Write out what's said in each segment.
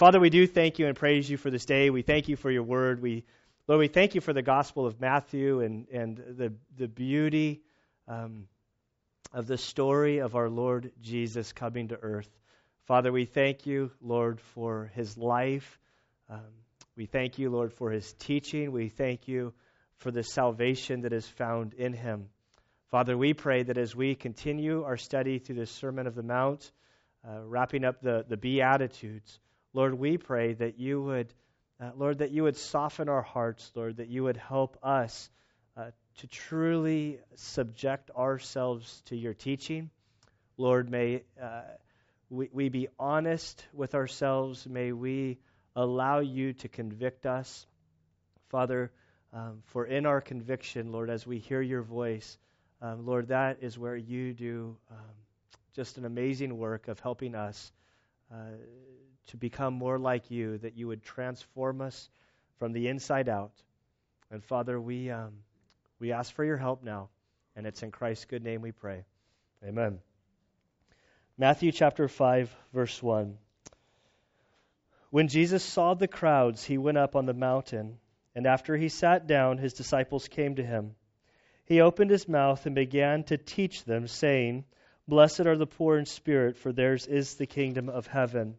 Father, we do thank you and praise you for this day. We thank you for your word. We, Lord, we thank you for the gospel of Matthew and, and the, the beauty um, of the story of our Lord Jesus coming to earth. Father, we thank you, Lord, for his life. Um, we thank you, Lord, for his teaching. We thank you for the salvation that is found in him. Father, we pray that as we continue our study through the Sermon of the Mount, uh, wrapping up the, the Beatitudes, Lord, we pray that you would, uh, Lord, that you would soften our hearts, Lord, that you would help us uh, to truly subject ourselves to your teaching. Lord, may uh, we, we be honest with ourselves. May we allow you to convict us. Father, um, for in our conviction, Lord, as we hear your voice, um, Lord, that is where you do um, just an amazing work of helping us uh, to become more like you, that you would transform us from the inside out. And Father, we, um, we ask for your help now, and it's in Christ's good name we pray. Amen. Matthew chapter 5, verse 1. When Jesus saw the crowds, he went up on the mountain, and after he sat down, his disciples came to him. He opened his mouth and began to teach them, saying, Blessed are the poor in spirit, for theirs is the kingdom of heaven.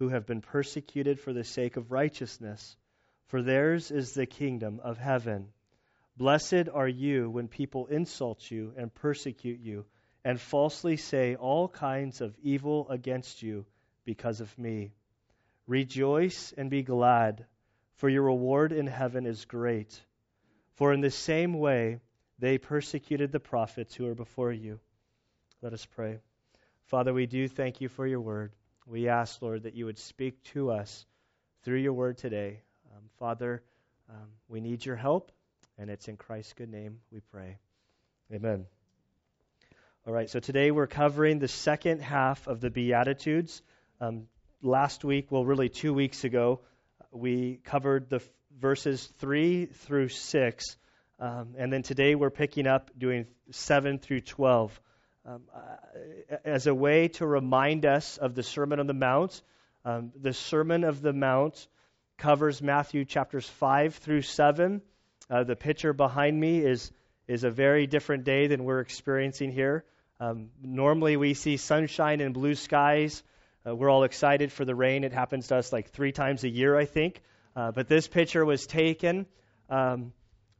who have been persecuted for the sake of righteousness, for theirs is the kingdom of heaven. Blessed are you when people insult you and persecute you and falsely say all kinds of evil against you because of me. Rejoice and be glad, for your reward in heaven is great. For in the same way they persecuted the prophets who are before you. Let us pray. Father, we do thank you for your word. We ask, Lord, that you would speak to us through your word today. Um, Father, um, we need your help, and it's in Christ's good name we pray. Amen. All right, so today we're covering the second half of the Beatitudes. Um, last week, well, really two weeks ago, we covered the f- verses 3 through 6. Um, and then today we're picking up doing 7 through 12 um, uh, as a way to remind us of the Sermon on the Mount. Um, the Sermon of the Mount covers Matthew chapters 5 through 7. Uh, the picture behind me is, is a very different day than we're experiencing here. Um, normally we see sunshine and blue skies. Uh, we're all excited for the rain. It happens to us like three times a year, I think. Uh, but this picture was taken um,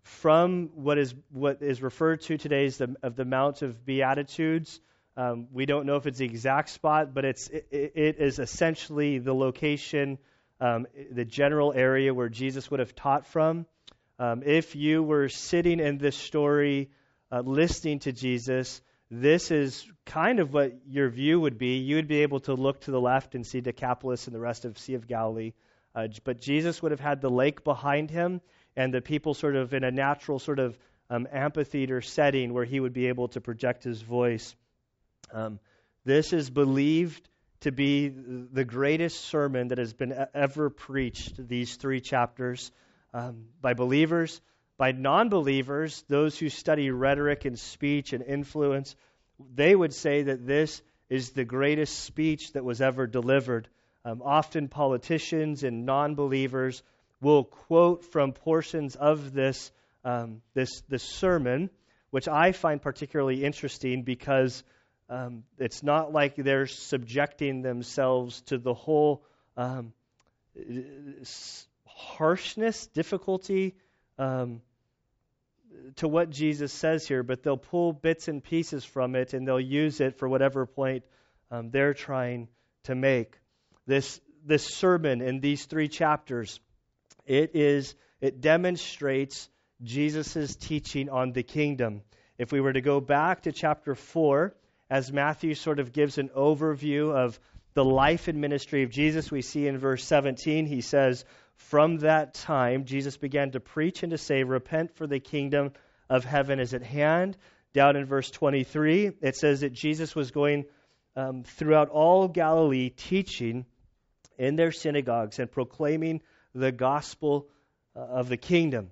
from what is what is referred to today as the, of the Mount of Beatitudes. Um, we don't know if it's the exact spot, but it's it, it is essentially the location, um, the general area where Jesus would have taught from. Um, if you were sitting in this story, uh, listening to Jesus, this is kind of what your view would be. You would be able to look to the left and see Decapolis and the rest of Sea of Galilee. Uh, but Jesus would have had the lake behind him, and the people sort of in a natural sort of um, amphitheater setting where he would be able to project his voice. Um, this is believed to be the greatest sermon that has been ever preached, these three chapters, um, by believers, by non believers, those who study rhetoric and speech and influence. They would say that this is the greatest speech that was ever delivered. Um, often politicians and non believers will quote from portions of this, um, this, this sermon, which I find particularly interesting because um, it's not like they're subjecting themselves to the whole um, harshness, difficulty um, to what Jesus says here, but they'll pull bits and pieces from it and they'll use it for whatever point um, they're trying to make. This, this sermon in these three chapters it is it demonstrates Jesus' teaching on the kingdom. If we were to go back to chapter 4, as Matthew sort of gives an overview of the life and ministry of Jesus, we see in verse 17, he says, from that time, Jesus began to preach and to say, Repent, for the kingdom of heaven is at hand. Down in verse 23, it says that Jesus was going um, throughout all Galilee, teaching in their synagogues and proclaiming the gospel uh, of the kingdom.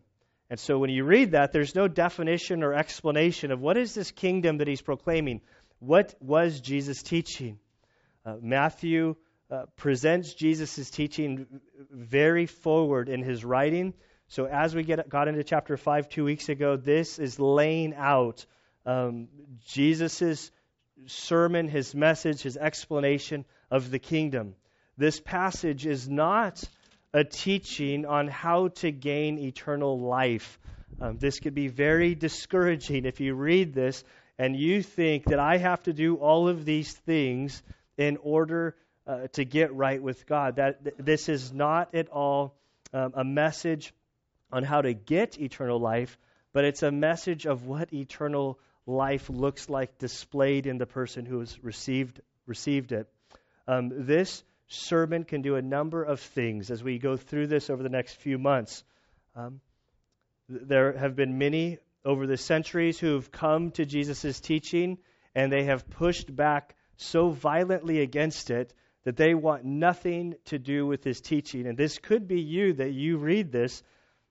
And so when you read that, there's no definition or explanation of what is this kingdom that he's proclaiming. What was Jesus teaching? Uh, Matthew uh, presents Jesus' teaching very forward in his writing. So as we get got into chapter five two weeks ago, this is laying out um, Jesus' sermon, his message, his explanation of the kingdom. This passage is not a teaching on how to gain eternal life. Um, this could be very discouraging if you read this and you think that I have to do all of these things in order uh, to get right with God. That th- this is not at all um, a message on how to get eternal life, but it's a message of what eternal life looks like displayed in the person who has received received it. Um, this sermon can do a number of things as we go through this over the next few months. Um, there have been many over the centuries who have come to Jesus' teaching and they have pushed back so violently against it that they want nothing to do with his teaching. And this could be you that you read this,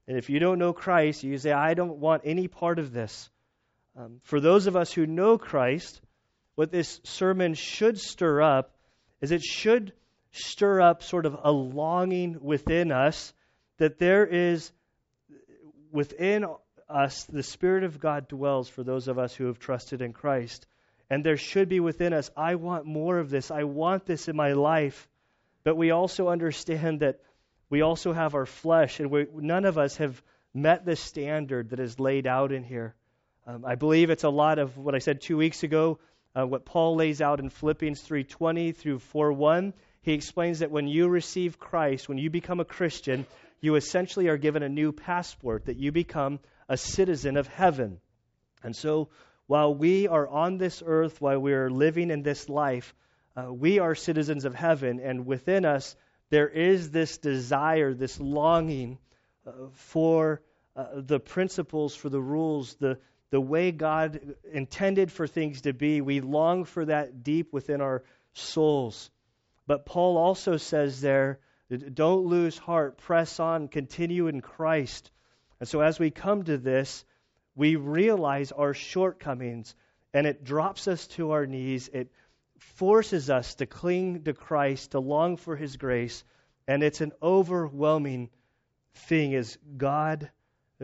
and if you don't know Christ, you say, I don't want any part of this. Um, for those of us who know Christ, what this sermon should stir up is it should stir up sort of a longing within us that there is within us, the Spirit of God dwells for those of us who have trusted in Christ. And there should be within us, I want more of this. I want this in my life. But we also understand that we also have our flesh, and we, none of us have met the standard that is laid out in here. Um, I believe it's a lot of what I said two weeks ago, uh, what Paul lays out in Philippians 3:20 through 4:1. He explains that when you receive Christ, when you become a Christian, you essentially are given a new passport, that you become a citizen of heaven. And so, while we are on this earth, while we are living in this life, uh, we are citizens of heaven, and within us there is this desire, this longing uh, for uh, the principles, for the rules, the, the way God intended for things to be. We long for that deep within our souls. But Paul also says there, don't lose heart, press on, continue in Christ. And so as we come to this, we realize our shortcomings and it drops us to our knees. It forces us to cling to Christ, to long for His grace. And it's an overwhelming thing as God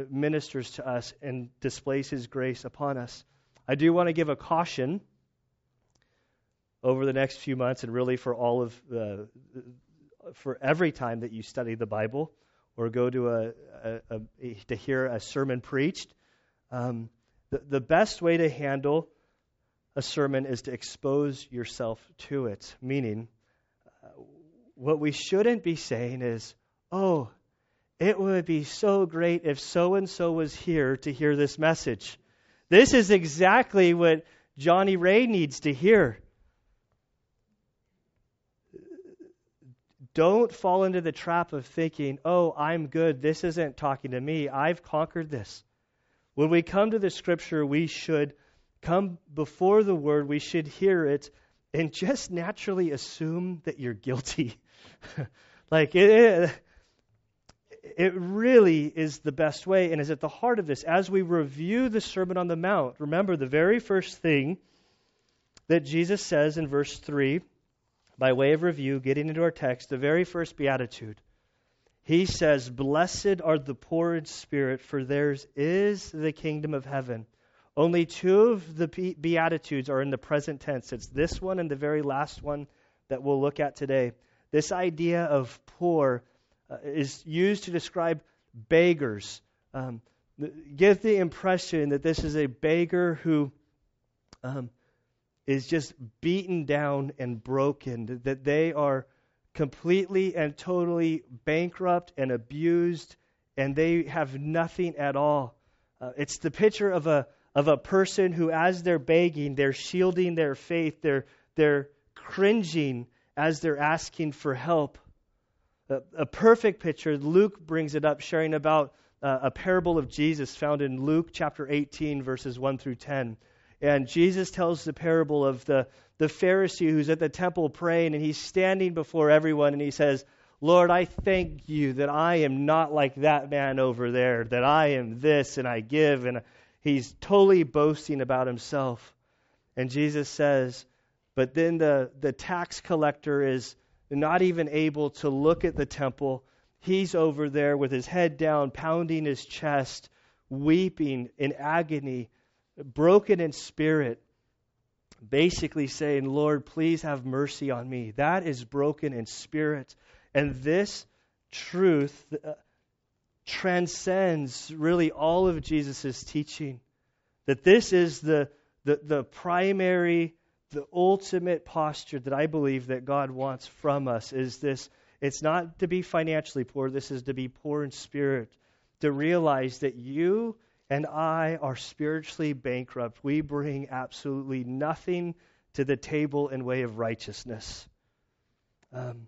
ministers to us and displays His grace upon us. I do want to give a caution over the next few months and really for all of the, for every time that you study the Bible or go to a, a, a to hear a sermon preached. Um, the, the best way to handle a sermon is to expose yourself to it. Meaning, uh, what we shouldn't be saying is, "Oh, it would be so great if so and so was here to hear this message." This is exactly what Johnny Ray needs to hear. Don't fall into the trap of thinking, oh, I'm good. This isn't talking to me. I've conquered this. When we come to the scripture, we should come before the word, we should hear it, and just naturally assume that you're guilty. like, it, it really is the best way and is at the heart of this. As we review the Sermon on the Mount, remember the very first thing that Jesus says in verse 3 by way of review, getting into our text, the very first beatitude. He says, Blessed are the poor in spirit, for theirs is the kingdom of heaven. Only two of the Beatitudes are in the present tense. It's this one and the very last one that we'll look at today. This idea of poor uh, is used to describe beggars. Um, give the impression that this is a beggar who um, is just beaten down and broken, that they are completely and totally bankrupt and abused, and they have nothing at all. Uh, it's the picture of a of a person who, as they're begging, they're shielding their faith, they're they're cringing as they're asking for help. a, a perfect picture. Luke brings it up, sharing about uh, a parable of Jesus found in Luke chapter 18, verses 1 through 10. And Jesus tells the parable of the, the Pharisee who's at the temple praying, and he's standing before everyone, and he says, Lord, I thank you that I am not like that man over there, that I am this and I give. And he's totally boasting about himself. And Jesus says, but then the, the tax collector is not even able to look at the temple. He's over there with his head down, pounding his chest, weeping in agony, broken in spirit, basically saying, Lord, please have mercy on me. That is broken in spirit. And this truth uh, transcends really all of Jesus' teaching. That this is the, the, the primary the ultimate posture that I believe that God wants from us is this it's not to be financially poor, this is to be poor in spirit, to realize that you and I are spiritually bankrupt. We bring absolutely nothing to the table in way of righteousness. Um,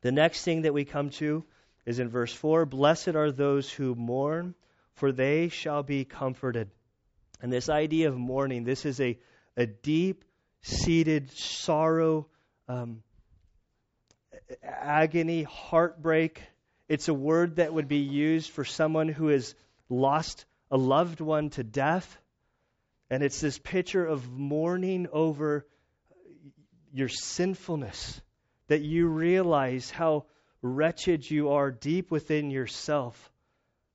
the next thing that we come to is in verse 4 Blessed are those who mourn, for they shall be comforted. And this idea of mourning, this is a, a deep seated sorrow, um, agony, heartbreak. It's a word that would be used for someone who has lost a loved one to death. And it's this picture of mourning over your sinfulness, that you realize how wretched you are deep within yourself.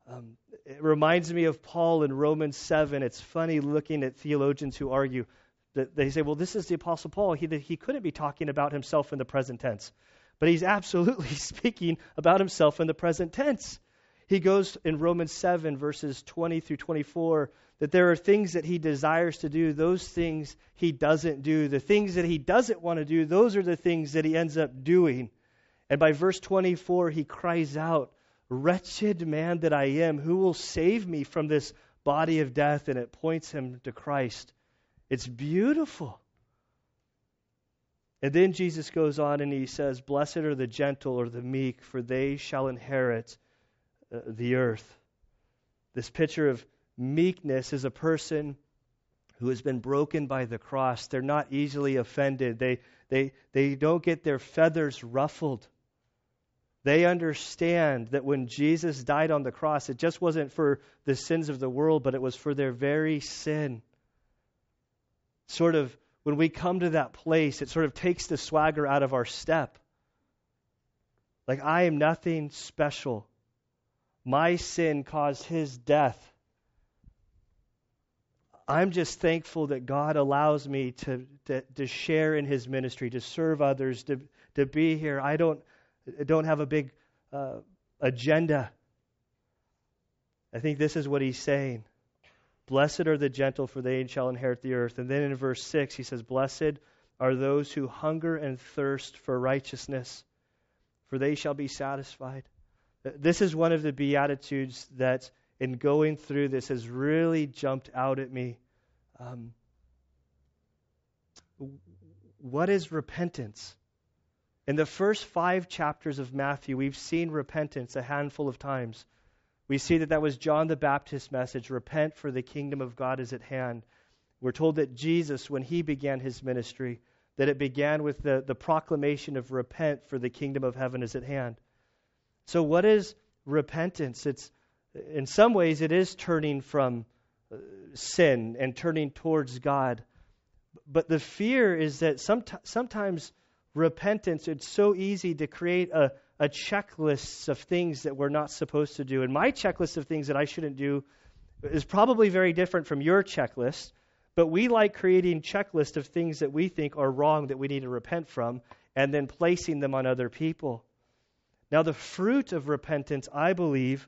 Um, it reminds me of Paul in Romans 7. It's funny looking at theologians who argue that they say, well, this is the Apostle Paul. He, he couldn't be talking about himself in the present tense. But he's absolutely speaking about himself in the present tense. He goes in Romans 7, verses 20 through 24, that there are things that he desires to do, those things he doesn't do. The things that he doesn't want to do, those are the things that he ends up doing. And by verse 24, he cries out, Wretched man that I am, who will save me from this body of death? And it points him to Christ. It's beautiful. And then Jesus goes on and he says, Blessed are the gentle or the meek, for they shall inherit uh, the earth. This picture of meekness is a person who has been broken by the cross. They're not easily offended, they, they, they don't get their feathers ruffled. They understand that when Jesus died on the cross, it just wasn't for the sins of the world, but it was for their very sin sort of, when we come to that place, it sort of takes the swagger out of our step. Like, I am nothing special. My sin caused his death. I'm just thankful that God allows me to, to, to share in his ministry, to serve others, to, to be here. I don't, don't have a big uh, agenda. I think this is what he's saying. Blessed are the gentle, for they shall inherit the earth. And then in verse 6, he says, Blessed are those who hunger and thirst for righteousness, for they shall be satisfied. This is one of the Beatitudes that, in going through this, has really jumped out at me. Um, what is repentance? In the first five chapters of Matthew, we've seen repentance a handful of times. We see that that was John the Baptist's message repent, for the kingdom of God is at hand. We're told that Jesus, when he began his ministry, that it began with the, the proclamation of repent, for the kingdom of heaven is at hand. So, what is repentance? It's in some ways it is turning from uh, sin and turning towards God. But the fear is that sometimes repentance, it's so easy to create a, a checklist of things that we're not supposed to do. And my checklist of things that I shouldn't do is probably very different from your checklist. But we like creating checklists of things that we think are wrong that we need to repent from and then placing them on other people. Now, the fruit of repentance, I believe,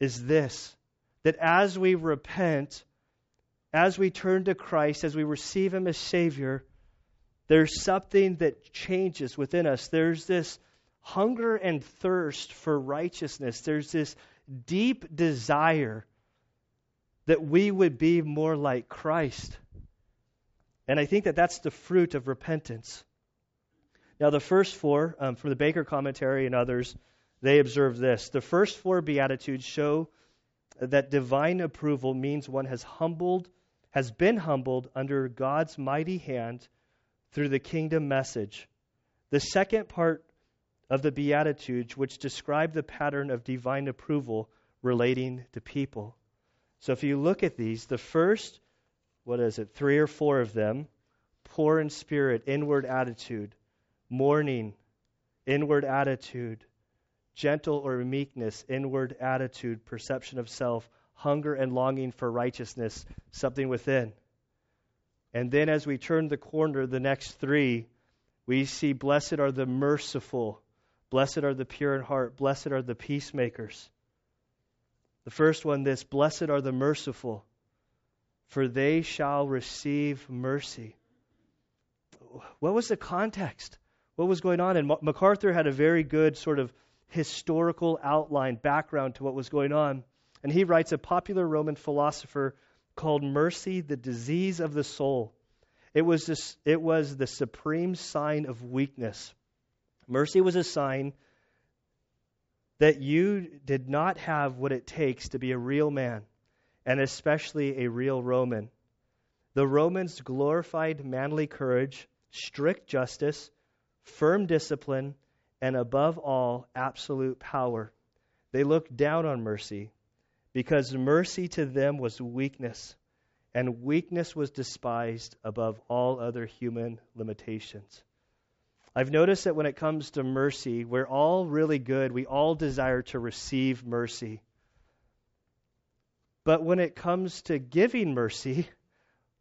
is this that as we repent, as we turn to Christ, as we receive Him as Savior, there's something that changes within us. There's this hunger and thirst for righteousness. There's this deep desire that we would be more like Christ. And I think that that's the fruit of repentance. Now, the first four, um, from the Baker commentary and others, they observe this. The first four Beatitudes show that divine approval means one has humbled, has been humbled under God's mighty hand through the kingdom message. The second part of the Beatitudes, which describe the pattern of divine approval relating to people. So if you look at these, the first, what is it, three or four of them, poor in spirit, inward attitude, mourning, inward attitude, gentle or meekness, inward attitude, perception of self, hunger and longing for righteousness, something within. And then as we turn the corner, the next three, we see blessed are the merciful, blessed are the pure in heart, blessed are the peacemakers. The first one, this blessed are the merciful, for they shall receive mercy. What was the context? What was going on? And MacArthur had a very good sort of historical outline, background to what was going on. And he writes a popular Roman philosopher called Mercy, the disease of the soul. It was, this, it was the supreme sign of weakness. Mercy was a sign that you did not have what it takes to be a real man, and especially a real Roman. The Romans glorified manly courage, strict justice, firm discipline, and above all, absolute power. They looked down on mercy because mercy to them was weakness, and weakness was despised above all other human limitations. I've noticed that when it comes to mercy, we're all really good. We all desire to receive mercy. But when it comes to giving mercy,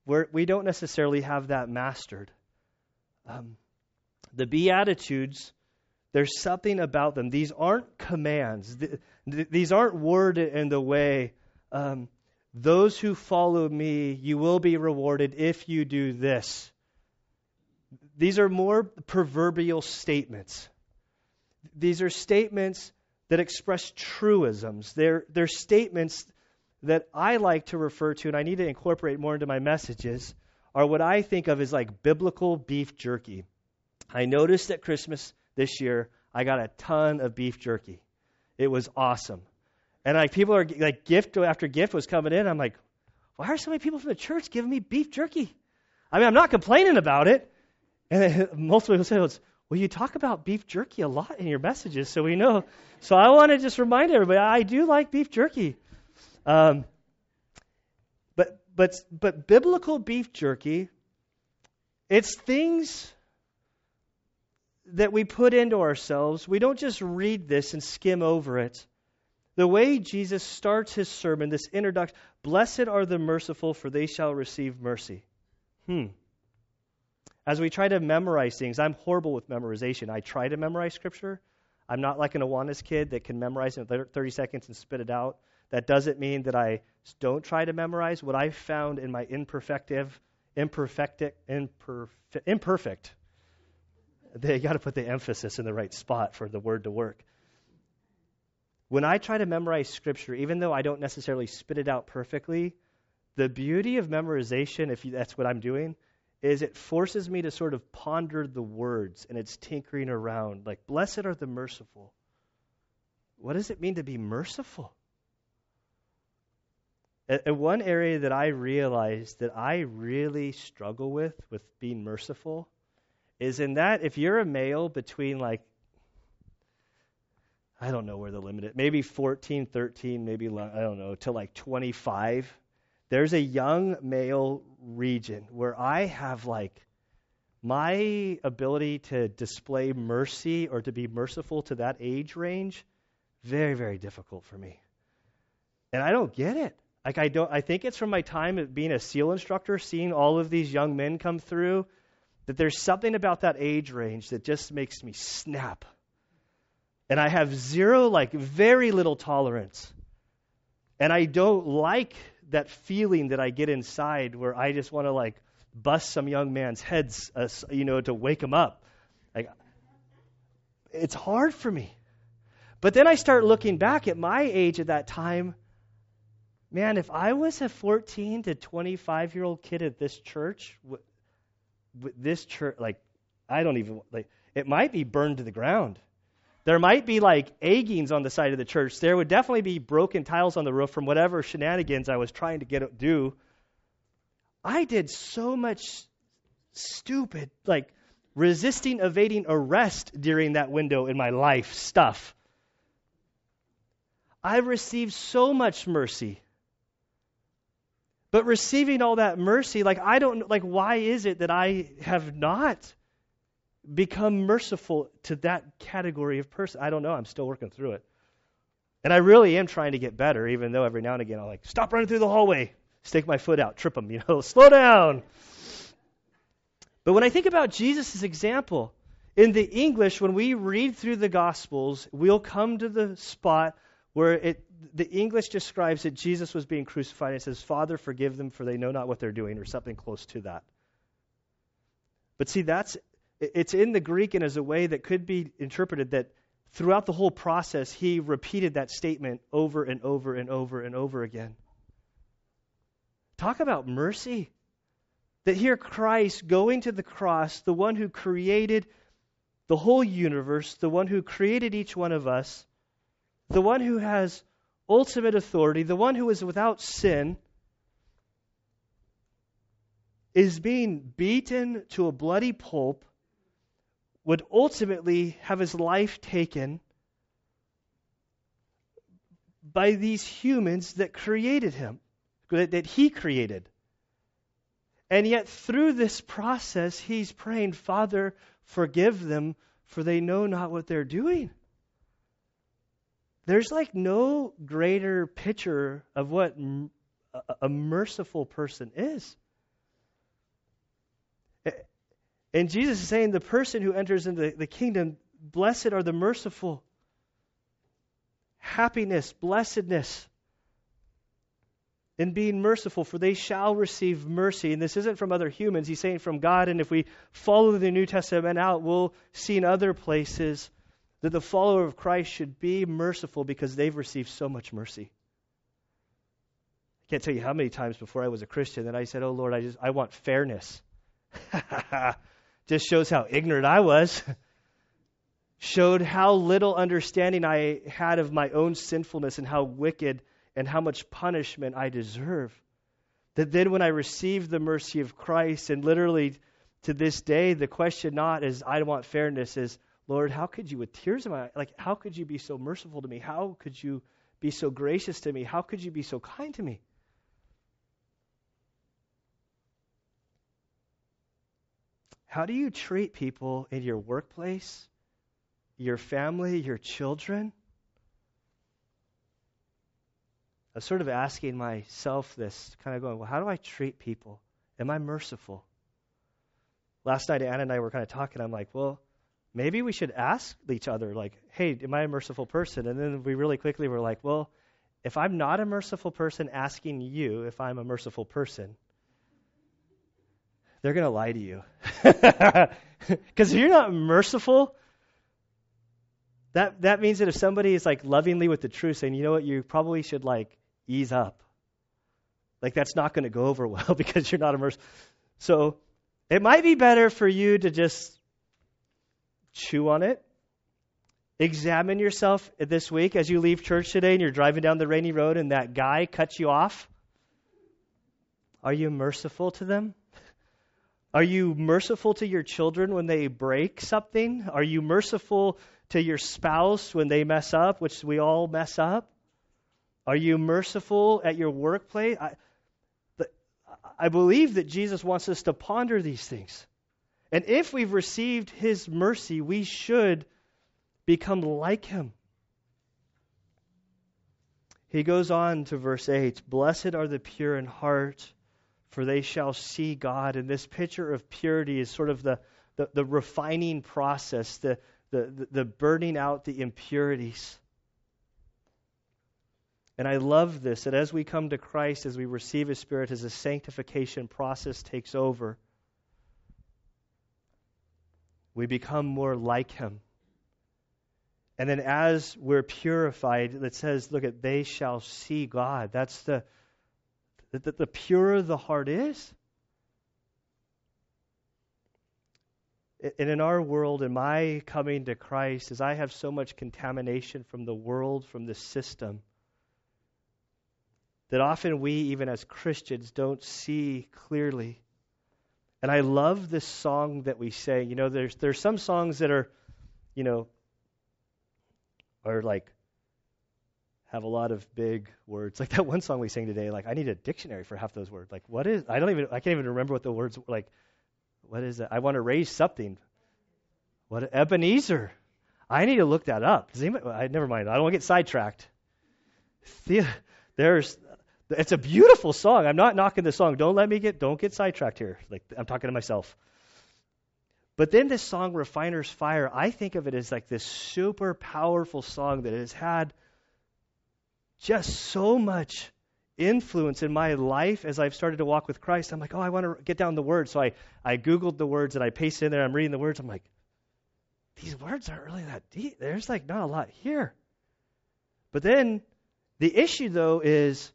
we're, we do not necessarily have that mastered. Um, the Beatitudes, there's something about them. These aren't commands, these aren't worded in the way, um, those who follow me, you will be rewarded if you do this. These are more proverbial statements. These are statements that express truisms. They're, they're statements that I like to refer to, and I need to incorporate more into my messages, are what I think of as like biblical beef jerky. I noticed at Christmas this year, I got a ton of beef jerky. It was awesome. And like people are like gift after gift was coming in. I'm like, why are so many people from the church giving me beef jerky? I mean, I'm not complaining about it. And multiple people say, well, you talk about beef jerky a lot in your messages, so we know. So I want to just remind everybody, I do like beef jerky. Um, but but but biblical beef jerky, it's things that we put into ourselves. We don't just read this and skim over it. The way Jesus starts his sermon, this introduction, blessed are the merciful, for they shall receive mercy. Hmm. As we try to memorize things, I'm horrible with memorization. I try to memorize scripture. I'm not like an Awanas kid that can memorize in 30 seconds and spit it out. That doesn't mean that I don't try to memorize. What I've found in my imperfective, imperfect, imperfect, imperfect they got to put the emphasis in the right spot for the word to work. When I try to memorize scripture, even though I don't necessarily spit it out perfectly, the beauty of memorization, if that's what I'm doing, is it forces me to sort of ponder the words and it's tinkering around. Like, blessed are the merciful. What does it mean to be merciful? And one area that I realized that I really struggle with, with being merciful, is in that if you're a male between like I don't know where the limit is. Maybe 14, 13, maybe I don't know, to like 25. There's a young male region where I have like my ability to display mercy or to be merciful to that age range very very difficult for me. And I don't get it. Like I don't I think it's from my time of being a SEAL instructor seeing all of these young men come through that there's something about that age range that just makes me snap. And I have zero, like very little tolerance. And I don't like that feeling that I get inside where I just want to like bust some young man's heads, uh, you know, to wake him up. Like, it's hard for me. But then I start looking back at my age at that time. Man, if I was a 14 to 25 year old kid at this church, this church, like, I don't even, like, it might be burned to the ground. There might be like eggings on the side of the church. There would definitely be broken tiles on the roof from whatever shenanigans I was trying to get do. I did so much stupid, like resisting evading arrest during that window in my life stuff. I received so much mercy. But receiving all that mercy, like I don't like why is it that I have not become merciful to that category of person? I don't know. I'm still working through it. And I really am trying to get better, even though every now and again I'll like stop running through the hallway, stick my foot out, trip them, you know, slow down. But when I think about Jesus' example, in the English, when we read through the Gospels, we'll come to the spot where it, the English describes that Jesus was being crucified. It says, Father, forgive them, for they know not what they're doing, or something close to that. But see, that's it's in the Greek and as a way that could be interpreted that throughout the whole process, he repeated that statement over and over and over and over again. Talk about mercy. That here Christ going to the cross, the one who created the whole universe, the one who created each one of us, the one who has ultimate authority, the one who is without sin, is being beaten to a bloody pulp, would ultimately have his life taken by these humans that created him, that he created. And yet, through this process, he's praying, Father, forgive them, for they know not what they're doing. There's like no greater picture of what a merciful person is. And Jesus is saying the person who enters into the kingdom, blessed are the merciful. Happiness, blessedness in being merciful, for they shall receive mercy. And this isn't from other humans, he's saying from God. And if we follow the New Testament out, we'll see in other places that the follower of Christ should be merciful because they've received so much mercy. I can't tell you how many times before I was a Christian that I said, "Oh Lord, I just I want fairness." just shows how ignorant I was. Showed how little understanding I had of my own sinfulness and how wicked and how much punishment I deserve. That then when I received the mercy of Christ, and literally to this day, the question not is I want fairness, is Lord, how could you, with tears in my eyes, like, how could you be so merciful to me? How could you be so gracious to me? How could you be so kind to me? How do you treat people in your workplace, your family, your children? I was sort of asking myself this, kind of going, well, how do I treat people? Am I merciful? Last night, Anna and I were kind of talking. I'm like, well, maybe we should ask each other, like, hey, am I a merciful person? And then we really quickly were like, well, if I'm not a merciful person asking you if I'm a merciful person, they're going to lie to you. Because if you're not merciful, that, that means that if somebody is like lovingly with the truth, saying, you know what, you probably should like ease up. Like that's not going to go over well because you're not a merciful. So it might be better for you to just chew on it. Examine yourself this week as you leave church today and you're driving down the rainy road and that guy cuts you off. Are you merciful to them? Are you merciful to your children when they break something? Are you merciful to your spouse when they mess up, which we all mess up? Are you merciful at your workplace? I, I believe that Jesus wants us to ponder these things. And if we've received his mercy, we should become like him. He goes on to verse 8 Blessed are the pure in heart, for they shall see God. And this picture of purity is sort of the, the, the refining process, the, the, the burning out the impurities. And I love this that as we come to Christ, as we receive His Spirit, as the sanctification process takes over, we become more like him. And then as we're purified, it says, look at, they shall see God. That's the, the, the purer the heart is. and in our world, in my coming to Christ, is I have so much contamination from the world, from the system, that often we, even as Christians, don't see clearly. And I love this song that we sing. You know, there's there's some songs that are, you know, are like have a lot of big words. Like that one song we sang today, like I need a dictionary for half those words. Like what is I don't even I can't even remember what the words were like what is it? I want to raise something. What Ebenezer? I need to look that up. Does anybody, I never mind. I don't want to get sidetracked. The, there's it's a beautiful song. I'm not knocking the song. Don't let me get don't get sidetracked here. Like I'm talking to myself. But then this song Refiner's Fire, I think of it as like this super powerful song that has had just so much influence in my life as I've started to walk with Christ. I'm like, oh, I want to get down the words. So I, I Googled the words and I pasted in there. I'm reading the words. I'm like, these words aren't really that deep. There's like not a lot here. But then the issue, though, is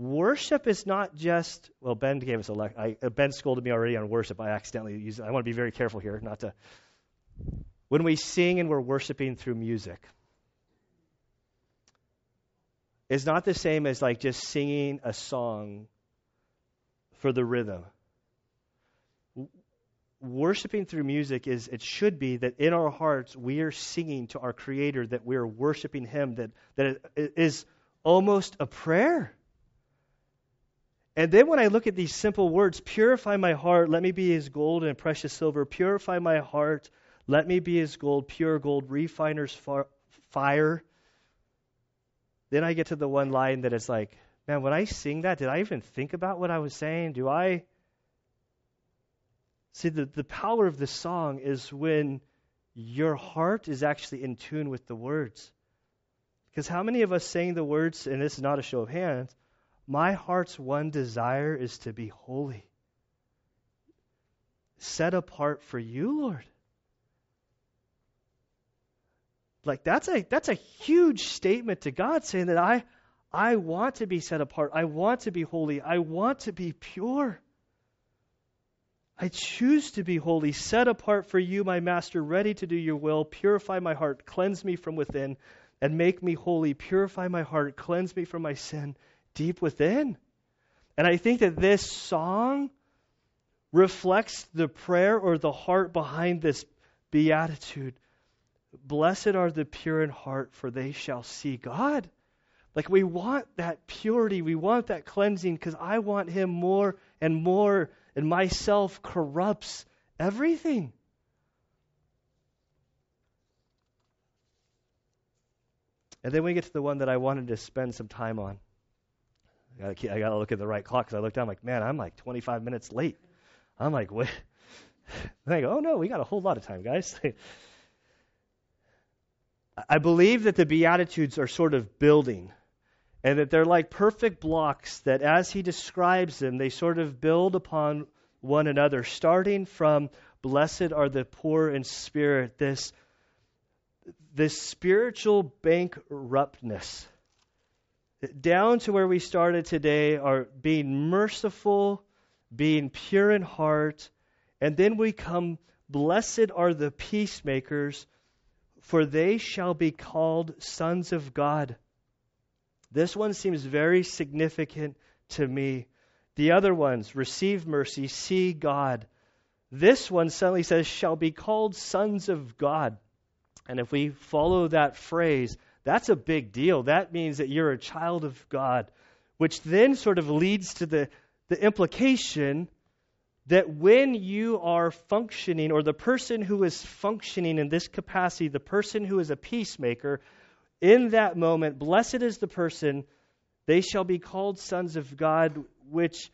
worship is not just, well, Ben gave us a, le- I, uh, Ben scolded me already on worship. I accidentally used I want to be very careful here not to. When we sing and we're worshiping through music, is not the same as like just singing a song for the rhythm. Worshipping through music is, it should be that in our hearts we are singing to our Creator, that we are worshiping Him, that, that it is almost a prayer. And then when I look at these simple words, purify my heart, let me be as gold and precious silver, purify my heart, let me be as gold, pure gold, refiner's fire, then I get to the one line that is like, man, when I sing that, did I even think about what I was saying? Do I. See, the, the power of the song is when your heart is actually in tune with the words. Because how many of us saying the words, and this is not a show of hands, my heart's one desire is to be holy, set apart for you, Lord. Like that's a that's a huge statement to God saying that I I want to be set apart. I want to be holy. I want to be pure. I choose to be holy, set apart for you, my master, ready to do your will. Purify my heart, cleanse me from within, and make me holy. Purify my heart, cleanse me from my sin deep within. And I think that this song reflects the prayer or the heart behind this beatitude Blessed are the pure in heart, for they shall see God. Like we want that purity, we want that cleansing because I want Him more and more, and myself corrupts everything. And then we get to the one that I wanted to spend some time on. I got to look at the right clock because I looked down, I'm like, man, I'm like 25 minutes late. I'm like, wait. I go, oh no, we got a whole lot of time, guys. I believe that the Beatitudes are sort of building, and that they're like perfect blocks that, as he describes them, they sort of build upon one another, starting from blessed are the poor in spirit, this, this spiritual bankruptness, down to where we started today, are being merciful, being pure in heart, and then we come, blessed are the peacemakers for they shall be called sons of God. This one seems very significant to me. The other ones, receive mercy, see God. This one suddenly says, shall be called sons of God. And if we follow that phrase, that's a big deal. That means that you're a child of God, which then sort of leads to the, the implication that when you are functioning, or the person who is functioning in this capacity, the person who is a peacemaker, in that moment, blessed is the person, they shall be called sons of God, which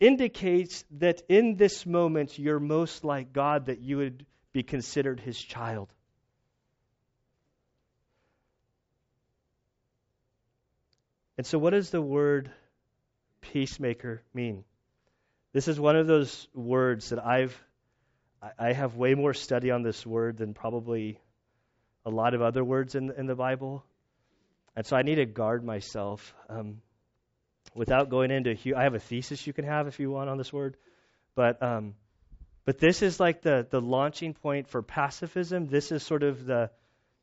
indicates that in this moment you're most like God, that you would be considered his child. And so, what does the word peacemaker mean? This is one of those words that I've I have way more study on this word than probably a lot of other words in in the Bible, and so I need to guard myself. Um, without going into, I have a thesis you can have if you want on this word, but um, But this is like the, the launching point for pacifism. This is sort of the,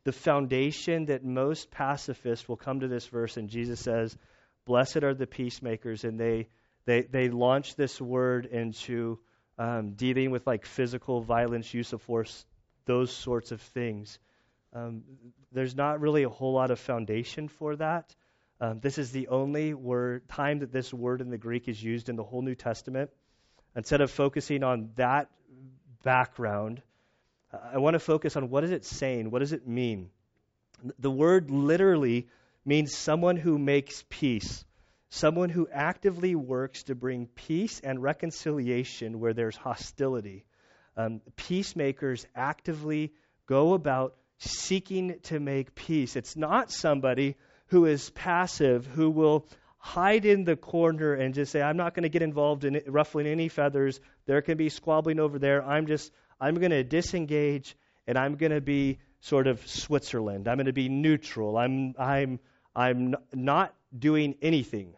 the foundation that most pacifists will come to this verse, and Jesus says, Blessed are the peacemakers, and they, they, they launch this word into um, dealing with like physical violence, use of force, those sorts of things. Um, there's not really a whole lot of foundation for that. Um, this is the only word time that this word in the Greek is used in the whole New Testament. Instead of focusing on that background, I want to focus on what is it saying? What does it mean? The word literally means someone who makes peace, someone who actively works to bring peace and reconciliation where there's hostility. Um, peacemakers actively go about seeking to make peace. It's not somebody who is passive, who will hide in the corner and just say, I'm not going to get involved in ruffling any feathers. There can be squabbling over there. I'm just, I'm going to disengage and I'm going to be sort of Switzerland. I'm going to be neutral. I'm, I'm, I'm not doing anything.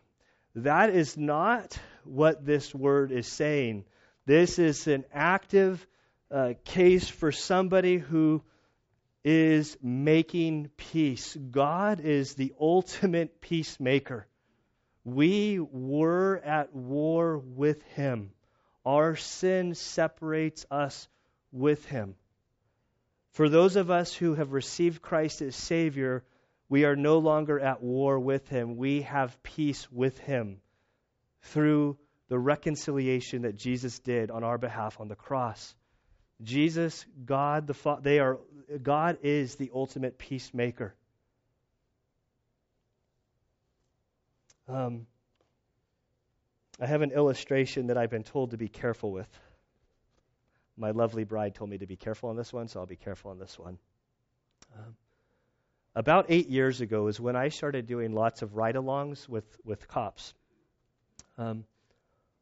That is not what this word is saying. This is an active uh, case for somebody who is making peace. God is the ultimate peacemaker. We were at war with Him. Our sin separates us with Him. For those of us who have received Christ as Savior, we are no longer at war with Him. We have peace with Him through the reconciliation that Jesus did on our behalf on the cross. Jesus, God the Father, they are God is the ultimate peacemaker. Um, I have an illustration that I've been told to be careful with. My lovely bride told me to be careful on this one, so I'll be careful on this one. Um, about eight years ago is when I started doing lots of ride alongs with, with cops. Um,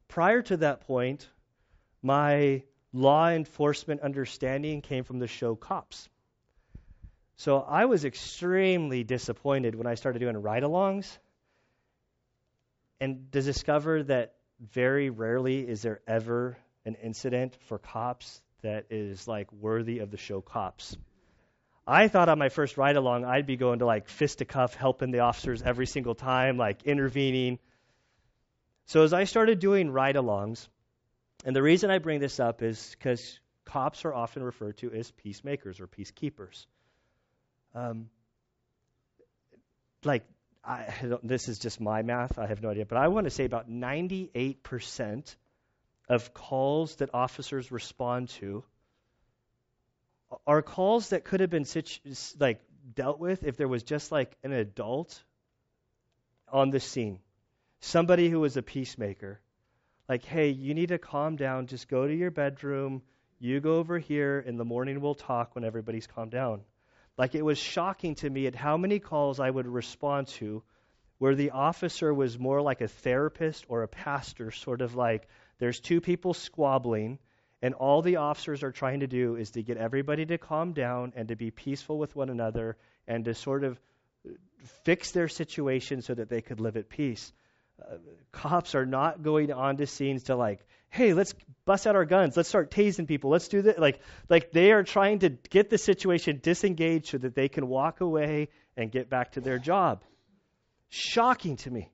prior to that point, my law enforcement understanding came from the show Cops. So I was extremely disappointed when I started doing ride alongs and to discover that very rarely is there ever an incident for cops that is like worthy of the show Cops. I thought on my first ride along I'd be going to like fisticuff helping the officers every single time, like intervening. So as I started doing ride alongs, and the reason I bring this up is because cops are often referred to as peacemakers or peacekeepers. Um, like, I, this is just my math, I have no idea, but I want to say about 98% of calls that officers respond to are calls that could have been situ- like dealt with if there was just like an adult on the scene, somebody who was a peacemaker like, hey, you need to calm down. Just go to your bedroom. You go over here. In the morning, we'll talk when everybody's calmed down. Like, it was shocking to me at how many calls I would respond to where the officer was more like a therapist or a pastor, sort of like there's two people squabbling, and all the officers are trying to do is to get everybody to calm down and to be peaceful with one another and to sort of fix their situation so that they could live at peace uh, cops are not going on to scenes to like, hey, let's bust out our guns, let's start tasing people, let's do that. Like, like they are trying to get the situation disengaged so that they can walk away and get back to their job. Shocking to me.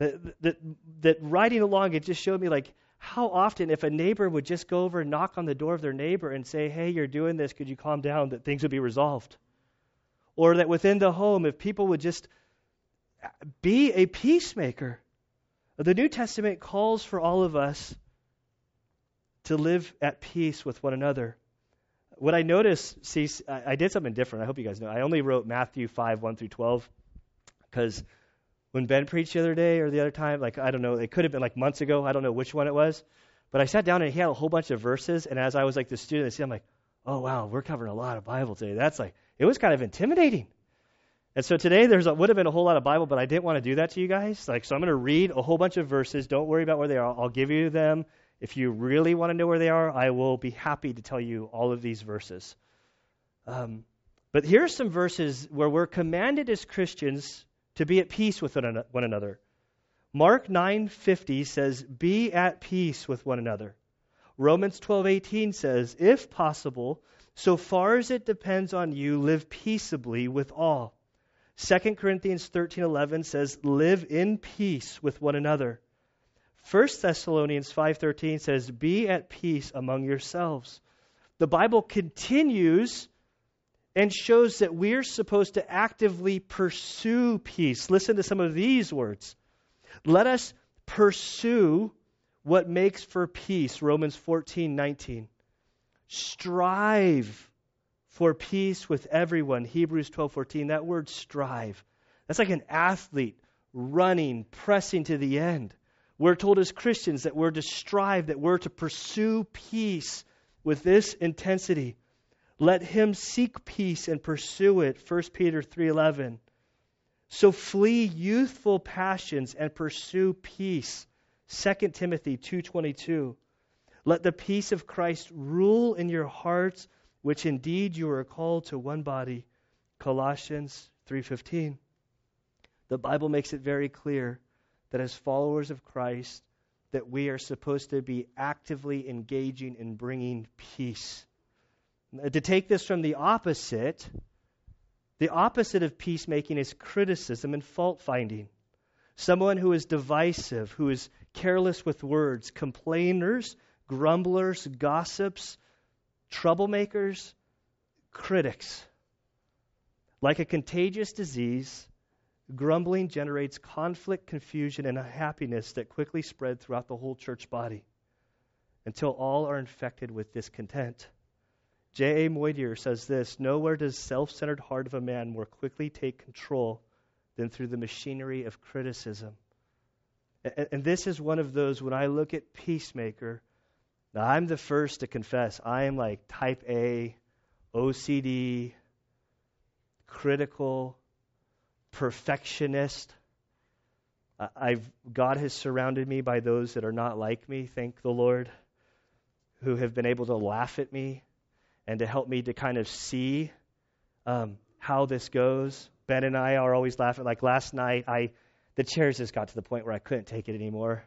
That, that, that riding along, it just showed me like how often if a neighbor would just go over and knock on the door of their neighbor and say, hey, you're doing this, could you calm down, that things would be resolved. Or that within the home, if people would just be a peacemaker. The New Testament calls for all of us to live at peace with one another. What I noticed, see, I did something different. I hope you guys know. I only wrote Matthew 5, 1 through 12, because when Ben preached the other day or the other time, like, I don't know, it could have been like months ago. I don't know which one it was. But I sat down and he had a whole bunch of verses. And as I was like the student, I'm like, oh, wow, we're covering a lot of Bible today. That's like, it was kind of intimidating. And so today there's a, would have been a whole lot of Bible, but I didn't want to do that to you guys. Like, so I'm going to read a whole bunch of verses. Don't worry about where they are. I'll give you them. If you really want to know where they are, I will be happy to tell you all of these verses. Um, but here are some verses where we're commanded as Christians to be at peace with one another. Mark 9:50 says, "Be at peace with one another." Romans 12:18 says, "If possible, so far as it depends on you, live peaceably with all." 2 Corinthians 13:11 says, "Live in peace with one another." 1 Thessalonians 5:13 says, "Be at peace among yourselves." The Bible continues and shows that we're supposed to actively pursue peace. Listen to some of these words. Let us pursue what makes for peace? Romans 14, 19. Strive for peace with everyone. Hebrews 12, 14. That word strive. That's like an athlete running, pressing to the end. We're told as Christians that we're to strive, that we're to pursue peace with this intensity. Let him seek peace and pursue it. 1 Peter 3:11. So flee youthful passions and pursue peace 2 Timothy 2:22 Let the peace of Christ rule in your hearts which indeed you are called to one body Colossians 3:15 The Bible makes it very clear that as followers of Christ that we are supposed to be actively engaging in bringing peace. To take this from the opposite, the opposite of peacemaking is criticism and fault finding. Someone who is divisive, who is careless with words, complainers, grumblers, gossips, troublemakers, critics. Like a contagious disease, grumbling generates conflict, confusion, and unhappiness that quickly spread throughout the whole church body until all are infected with discontent. J.A. Motyer says this Nowhere does self centered heart of a man more quickly take control than through the machinery of criticism. And, and this is one of those, when I look at Peacemaker, now I'm the first to confess, I am like type A, OCD, critical, perfectionist. I've, God has surrounded me by those that are not like me, thank the Lord, who have been able to laugh at me and to help me to kind of see um, how this goes. Ben and I are always laughing. Like last night, I the chairs just got to the point where I couldn't take it anymore.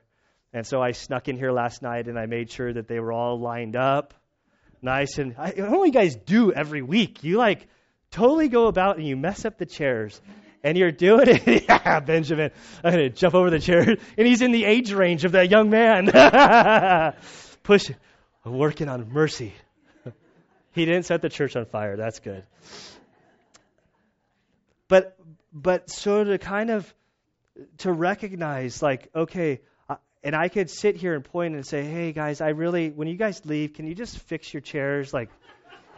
And so I snuck in here last night and I made sure that they were all lined up nice. And I, what do you guys do every week? You like totally go about and you mess up the chairs. And you're doing it. yeah, Benjamin. I'm to jump over the chair. And he's in the age range of that young man. Push, working on mercy. He didn't set the church on fire. That's good. But but so to kind of to recognize like okay, and I could sit here and point and say, hey guys, I really when you guys leave, can you just fix your chairs like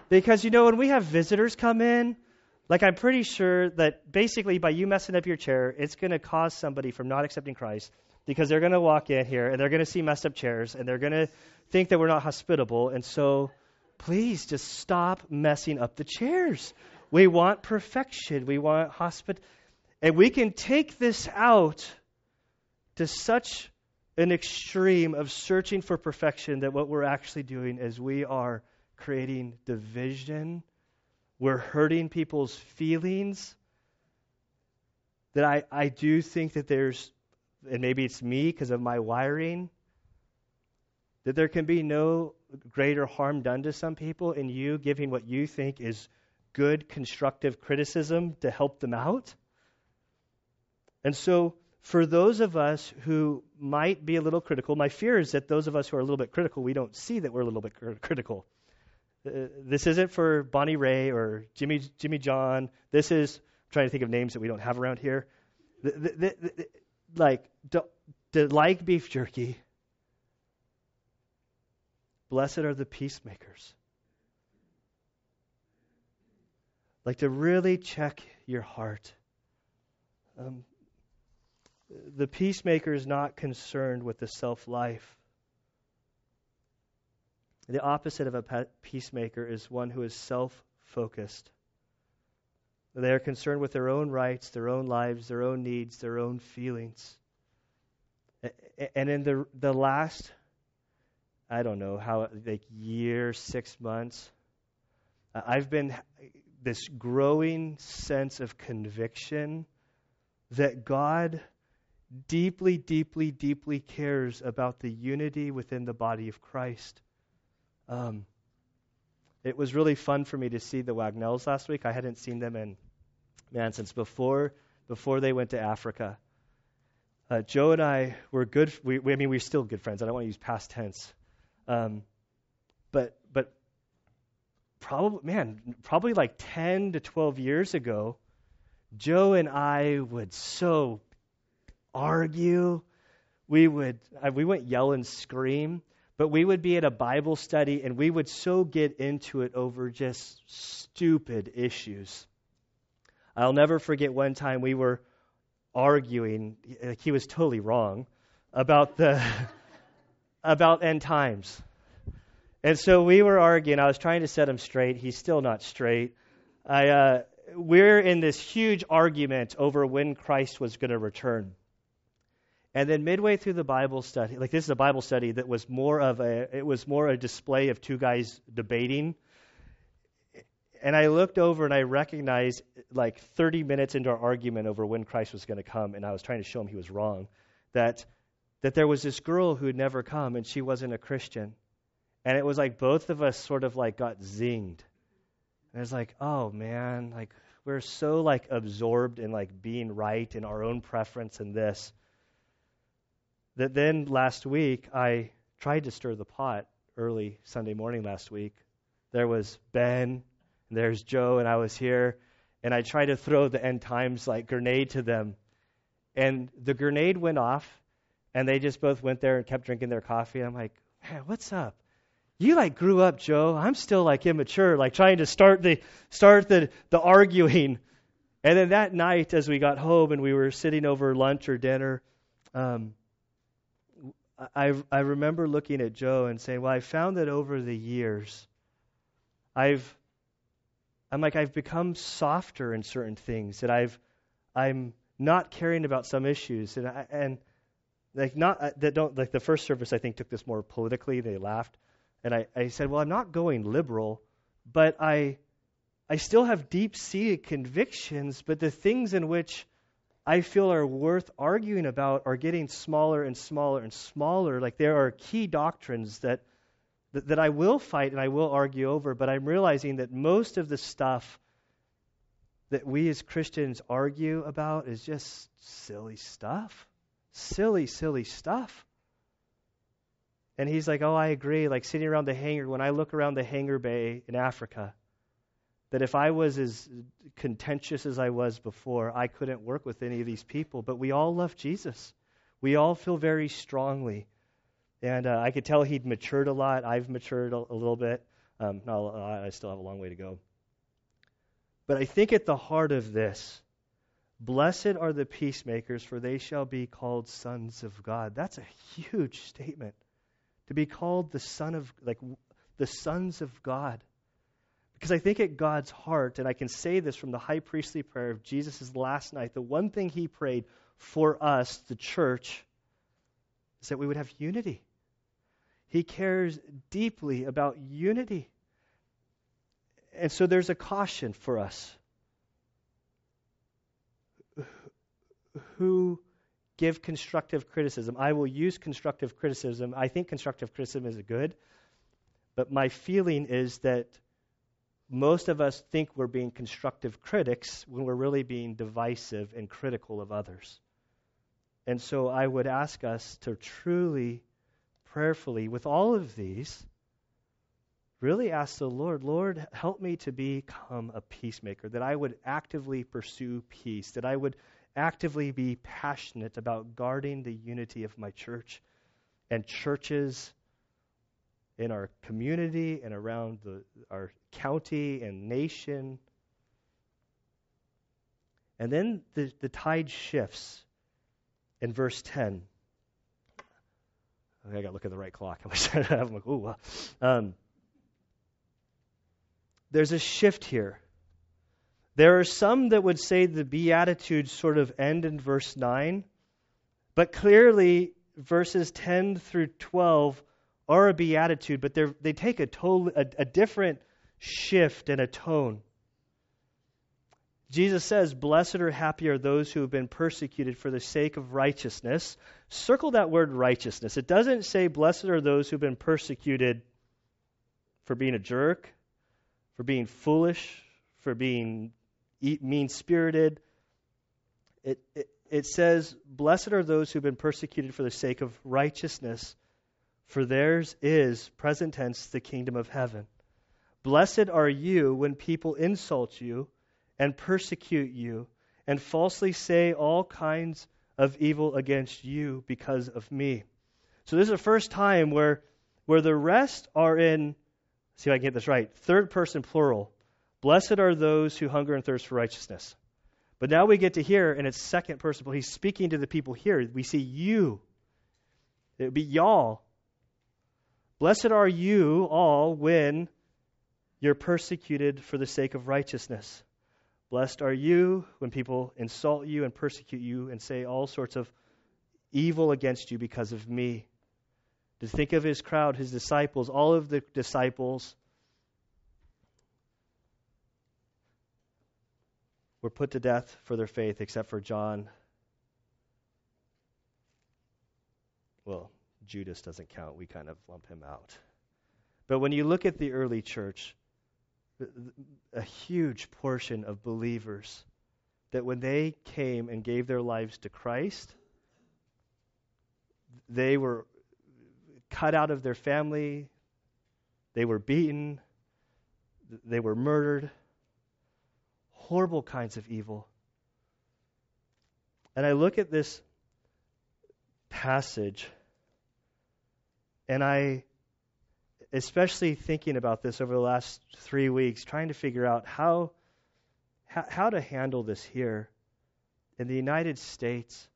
because you know when we have visitors come in, like I'm pretty sure that basically by you messing up your chair, it's going to cause somebody from not accepting Christ because they're going to walk in here and they're going to see messed up chairs and they're going to think that we're not hospitable and so please just stop messing up the chairs. We want perfection. We want hospit. And we can take this out to such an extreme of searching for perfection that what we're actually doing is we are creating division. We're hurting people's feelings. That I, I do think that there's, and maybe it's me because of my wiring, that there can be no greater harm done to some people in you giving what you think is good, constructive criticism to help them out. And so, for those of us who might be a little critical, my fear is that those of us who are a little bit critical, we don't see that we're a little bit cr- critical. Uh, this isn't for Bonnie Ray or Jimmy Jimmy John. This is I'm trying to think of names that we don't have around here. The, the, the, like to like beef jerky. Blessed are the peacemakers. Like to really check your heart. Um, the peacemaker is not concerned with the self life. The opposite of a peacemaker is one who is self focused. They are concerned with their own rights, their own lives, their own needs, their own feelings. And in the, the last, I don't know, how, like year, six months, I've been this growing sense of conviction that God deeply, deeply, deeply cares about the unity within the body of Christ. Um, it was really fun for me to see the Wagnells last week. I hadn't seen them in, man, since before before they went to Africa. Uh, Joe and I were good. We, we, I mean, we're still good friends. I don't want to use past tense. Um, but but probably man, probably like 10 to 12 years ago, Joe and I would so argue. We would uh, we wouldn't yell and scream, but we would be at a Bible study and we would so get into it over just stupid issues. I'll never forget one time we were arguing. He was totally wrong about the about end times. And so we were arguing. I was trying to set him straight. He's still not straight. I, uh, we're in this huge argument over when Christ was going to return. And then midway through the Bible study, like this is a Bible study that was more of a it was more a display of two guys debating. And I looked over and I recognized like 30 minutes into our argument over when Christ was going to come, and I was trying to show him he was wrong, that that there was this girl who had never come and she wasn't a Christian. And it was like both of us sort of like got zinged. And it's like, oh man, like we're so like absorbed in like being right in our own preference and this. That then last week I tried to stir the pot early Sunday morning last week. There was Ben, and there's Joe, and I was here, and I tried to throw the end times like grenade to them. And the grenade went off, and they just both went there and kept drinking their coffee. I'm like, man, what's up? you like grew up, Joe. I'm still like immature, like trying to start the start the the arguing. And then that night, as we got home and we were sitting over lunch or dinner, um, I I remember looking at Joe and saying, "Well, I found that over the years, I've I'm like I've become softer in certain things that I've I'm not caring about some issues and I, and like not uh, that don't like the first service I think took this more politically. They laughed. And I, I said, Well, I'm not going liberal, but I, I still have deep seated convictions, but the things in which I feel are worth arguing about are getting smaller and smaller and smaller. Like there are key doctrines that, that, that I will fight and I will argue over, but I'm realizing that most of the stuff that we as Christians argue about is just silly stuff. Silly, silly stuff. And he's like, Oh, I agree. Like sitting around the hangar, when I look around the hangar bay in Africa, that if I was as contentious as I was before, I couldn't work with any of these people. But we all love Jesus. We all feel very strongly. And uh, I could tell he'd matured a lot. I've matured a, a little bit. Um, lot. I still have a long way to go. But I think at the heart of this, blessed are the peacemakers, for they shall be called sons of God. That's a huge statement to be called the son of like the sons of God. Because I think at God's heart, and I can say this from the high priestly prayer of Jesus' last night, the one thing he prayed for us, the church, is that we would have unity. He cares deeply about unity. And so there's a caution for us. Who give constructive criticism. I will use constructive criticism. I think constructive criticism is good, but my feeling is that most of us think we're being constructive critics when we're really being divisive and critical of others. And so I would ask us to truly, prayerfully, with all of these, really ask the Lord, Lord, help me to become a peacemaker, that I would actively pursue peace, that I would actively be passionate about guarding the unity of my church and churches in our community and around the, our county and nation. And then the, the tide shifts in verse 10. Okay, I got to look at the right clock. I wish I have. like, ooh. Um, there's a shift here. There are some that would say the Beatitudes sort of end in verse 9, but clearly verses 10 through 12 are a beatitude, but they take a, total, a, a different shift and a tone. Jesus says, Blessed or happy are those who have been persecuted for the sake of righteousness. Circle that word righteousness. It doesn't say, Blessed are those who have been persecuted for being a jerk, for being foolish, for being mean spirited. It, it, it says, Blessed are those who've been persecuted for the sake of righteousness, for theirs is, present tense, the kingdom of heaven. Blessed are you when people insult you and persecute you and falsely say all kinds of evil against you because of me. So this is the first time where where the rest are in see if I can get this right, third person plural. Blessed are those who hunger and thirst for righteousness. But now we get to here, and it's second person. He's speaking to the people here. We see you. It would be y'all. Blessed are you all when you're persecuted for the sake of righteousness. Blessed are you when people insult you and persecute you and say all sorts of evil against you because of me. To think of his crowd, his disciples, all of the disciples were put to death for their faith, except for John. Well, Judas doesn't count. We kind of lump him out. But when you look at the early church, a huge portion of believers that when they came and gave their lives to Christ, they were cut out of their family, they were beaten, they were murdered, horrible kinds of evil. And I look at this passage and I especially thinking about this over the last three weeks, trying to figure out how, how, how to handle this here. In the United States,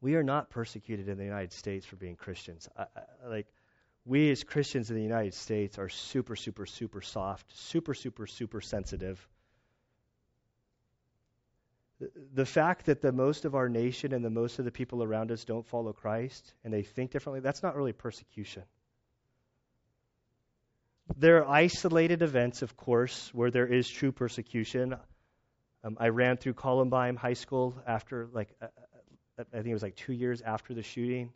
we are not persecuted in the United States for being Christians. I, I, like, we as Christians in the United States are super, super, super soft, super, super, super sensitive. The, fact that the most of our nation and the most of the people around us don't follow Christ and they think differently, that's not really persecution. There are isolated events, of course, where there is true persecution. Um, I ran through Columbine High School after, like, uh, uh, I think it was like two years after the shooting.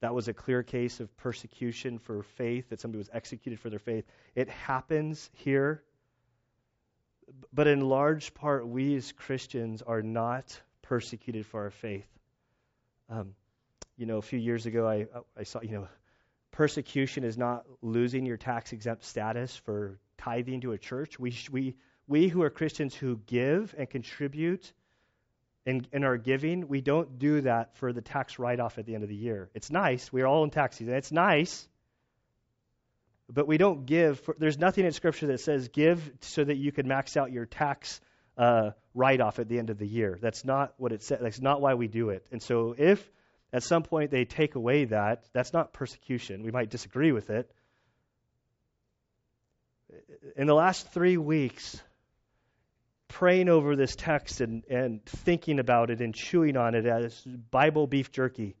That was a clear case of persecution for faith, that somebody was executed for their faith. It happens here, but in large part, we as Christians are not persecuted for our faith. Um, you know, a few years ago, I, I saw, you know, persecution is not losing your tax exempt status for tithing to a church. We, we, we who are Christians who give and contribute in, in our giving, we don't do that for the tax write off at the end of the year. It's nice. We're all in tax season. It's nice. But we don't give. For, there's nothing in Scripture that says give so that you can max out your tax uh, write off at the end of the year. That's not what it says. That's not why we do it. And so if at some point they take away that, that's not persecution. We might disagree with it. In the last three weeks, praying over this text and, and thinking about it and chewing on it as Bible beef jerky,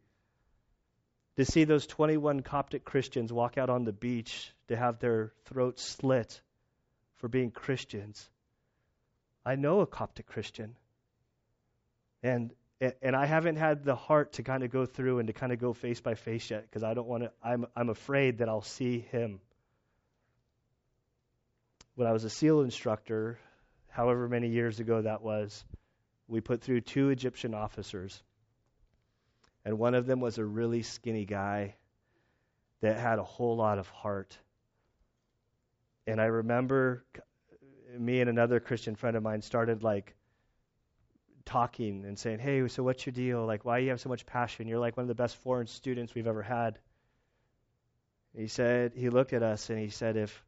to see those 21 Coptic Christians walk out on the beach to have their throats slit for being Christians. I know a Coptic Christian. And and I haven't had the heart to kind of go through and to kind of go face by face yet because I don't want to. I'm I'm afraid that I'll see him. When I was a SEAL instructor, however many years ago that was, we put through two Egyptian officers, and one of them was a really skinny guy that had a whole lot of heart. And I remember me and another Christian friend of mine started like talking and saying, Hey, so what's your deal? Like, why do you have so much passion? You're like one of the best foreign students we've ever had. He said, he looked at us and he said, If,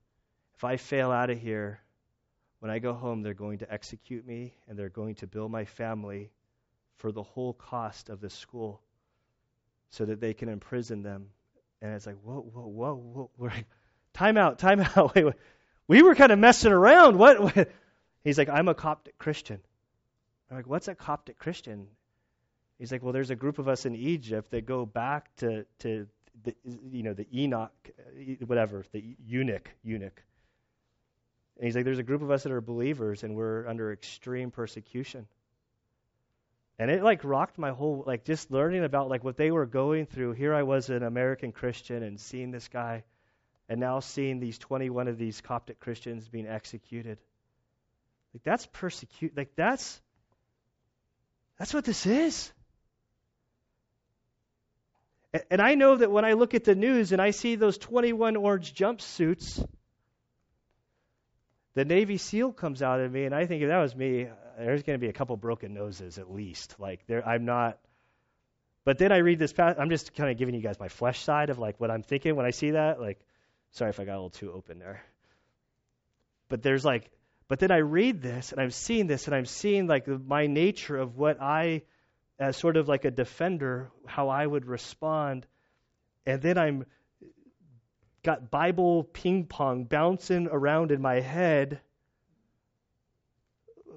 if I fail out of here, when I go home, they're going to execute me and they're going to bill my family for the whole cost of the school so that they can imprison them. And it's like, whoa, whoa, whoa, whoa. We're time out, time out. Wait, wait. We were kind of messing around. What? what? He's like, I'm a Coptic Christian. I'm like, what's a Coptic Christian? He's like, well, there's a group of us in Egypt that go back to, to the, you know, the Enoch, whatever, the eunuch, eunuch. And he's like, there's a group of us that are believers and we're under extreme persecution. And it like rocked my whole, like just learning about like what they were going through. Here I was an American Christian and seeing this guy. and now seeing these 21 of these Coptic Christians being executed. Like that's persecute like that's that's what this is. And I know that when I look at the news and I see those 21 orange jumpsuits, the Navy SEAL comes out of me, and I think if that was me, there's going to be a couple broken noses at least. Like there, I'm not. But then I read this. I'm just kind of giving you guys my flesh side of like what I'm thinking when I see that. Like, sorry if I got a little too open there. But there's like, but then I read this and I'm seeing this and I'm seeing like my nature of what I as sort of like a defender, how I would respond. And then I'm got Bible ping pong bouncing around in my head.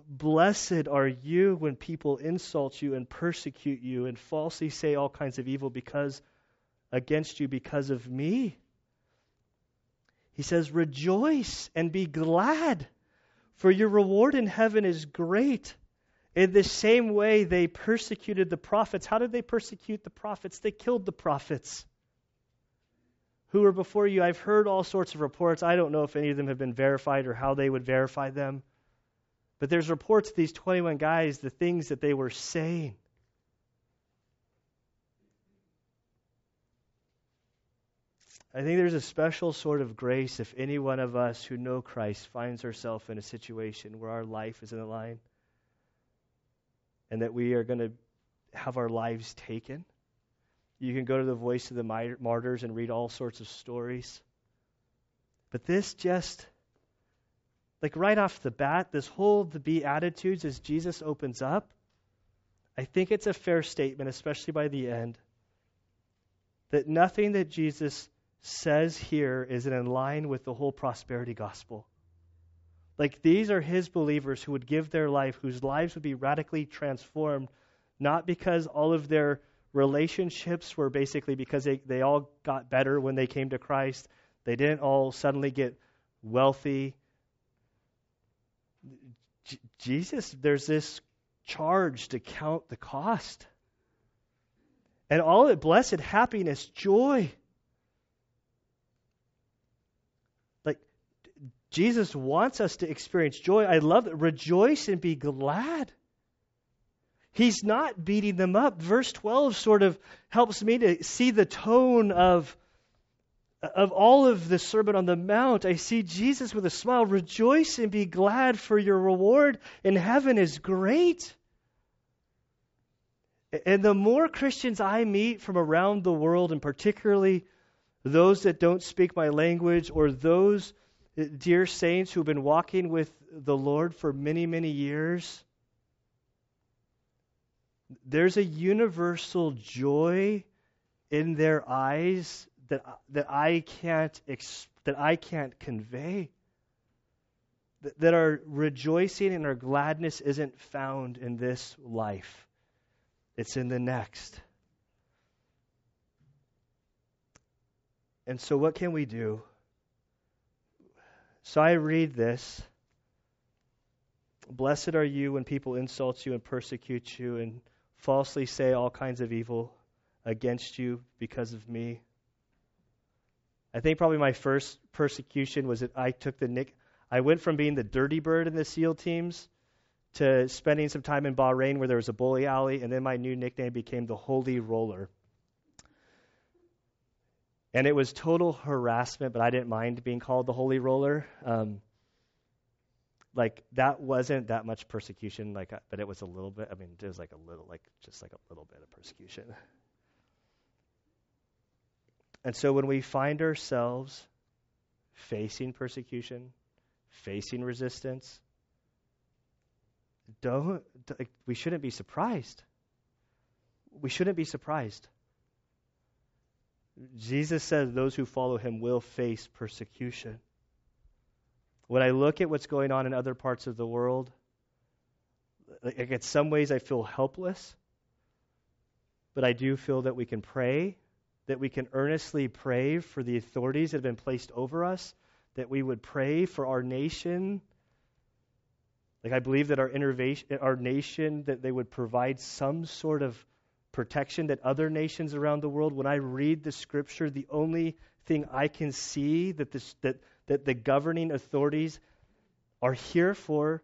Blessed are you when people insult you and persecute you and falsely say all kinds of evil because against you because of me. He says, Rejoice and be glad, for your reward in heaven is great. In the same way, they persecuted the prophets. How did they persecute the prophets? They killed the prophets who were before you. I've heard all sorts of reports. I don't know if any of them have been verified or how they would verify them. But there's reports of these 21 guys, the things that they were saying. I think there's a special sort of grace if any one of us who know Christ finds ourselves in a situation where our life is in the line and that we are going to have our lives taken. You can go to the Voice of the Martyrs and read all sorts of stories. But this just, like right off the bat, this whole the Beatitudes as Jesus opens up, I think it's a fair statement, especially by the end, that nothing that Jesus says here is in line with the whole prosperity gospel. Like these are his believers who would give their life, whose lives would be radically transformed, not because all of their relationships were basically because they, they all got better when they came to Christ. They didn't all suddenly get wealthy. J- Jesus, there's this charge to count the cost. And all it blessed happiness, joy. Like Jesus wants us to experience joy. I love it. Rejoice and be glad. He's not beating them up. Verse 12 sort of helps me to see the tone of, of all of the Sermon on the Mount. I see Jesus with a smile. Rejoice and be glad, for your reward in heaven is great. And the more Christians I meet from around the world, and particularly those that don't speak my language or those eh, dear saints who've been walking with the Lord for many, many years, there's a universal joy in their eyes that, that I can't that I can't convey. That, that our rejoicing and our gladness isn't found in this life. It's in the next. And so what can we do? So I read this. Blessed are you when people insult you and persecute you and falsely say all kinds of evil against you because of me. I think probably my first persecution was that I took the nick. I went from being the dirty bird in the SEAL teams to spending some time in Bahrain where there was a bully alley, and then my new nickname became the Holy Roller. And it was total harassment, but I didn't mind being called the Holy Roller. Um, like that wasn't that much persecution, like, but it was a little bit. I mean, it was like a little, like just like a little bit of persecution. And so when we find ourselves facing persecution, facing resistance, don't we shouldn't be surprised. We shouldn't be surprised. Jesus says those who follow him will face persecution. When I look at what's going on in other parts of the world, like in some ways I feel helpless, but I do feel that we can pray, that we can earnestly pray for the authorities that have been placed over us, that we would pray for our nation. Like I believe that our innovation, our nation, that they would provide some sort of protection that other nations around the world, when I read the scripture, the only thing I can see that, this, that, that the governing authorities are here for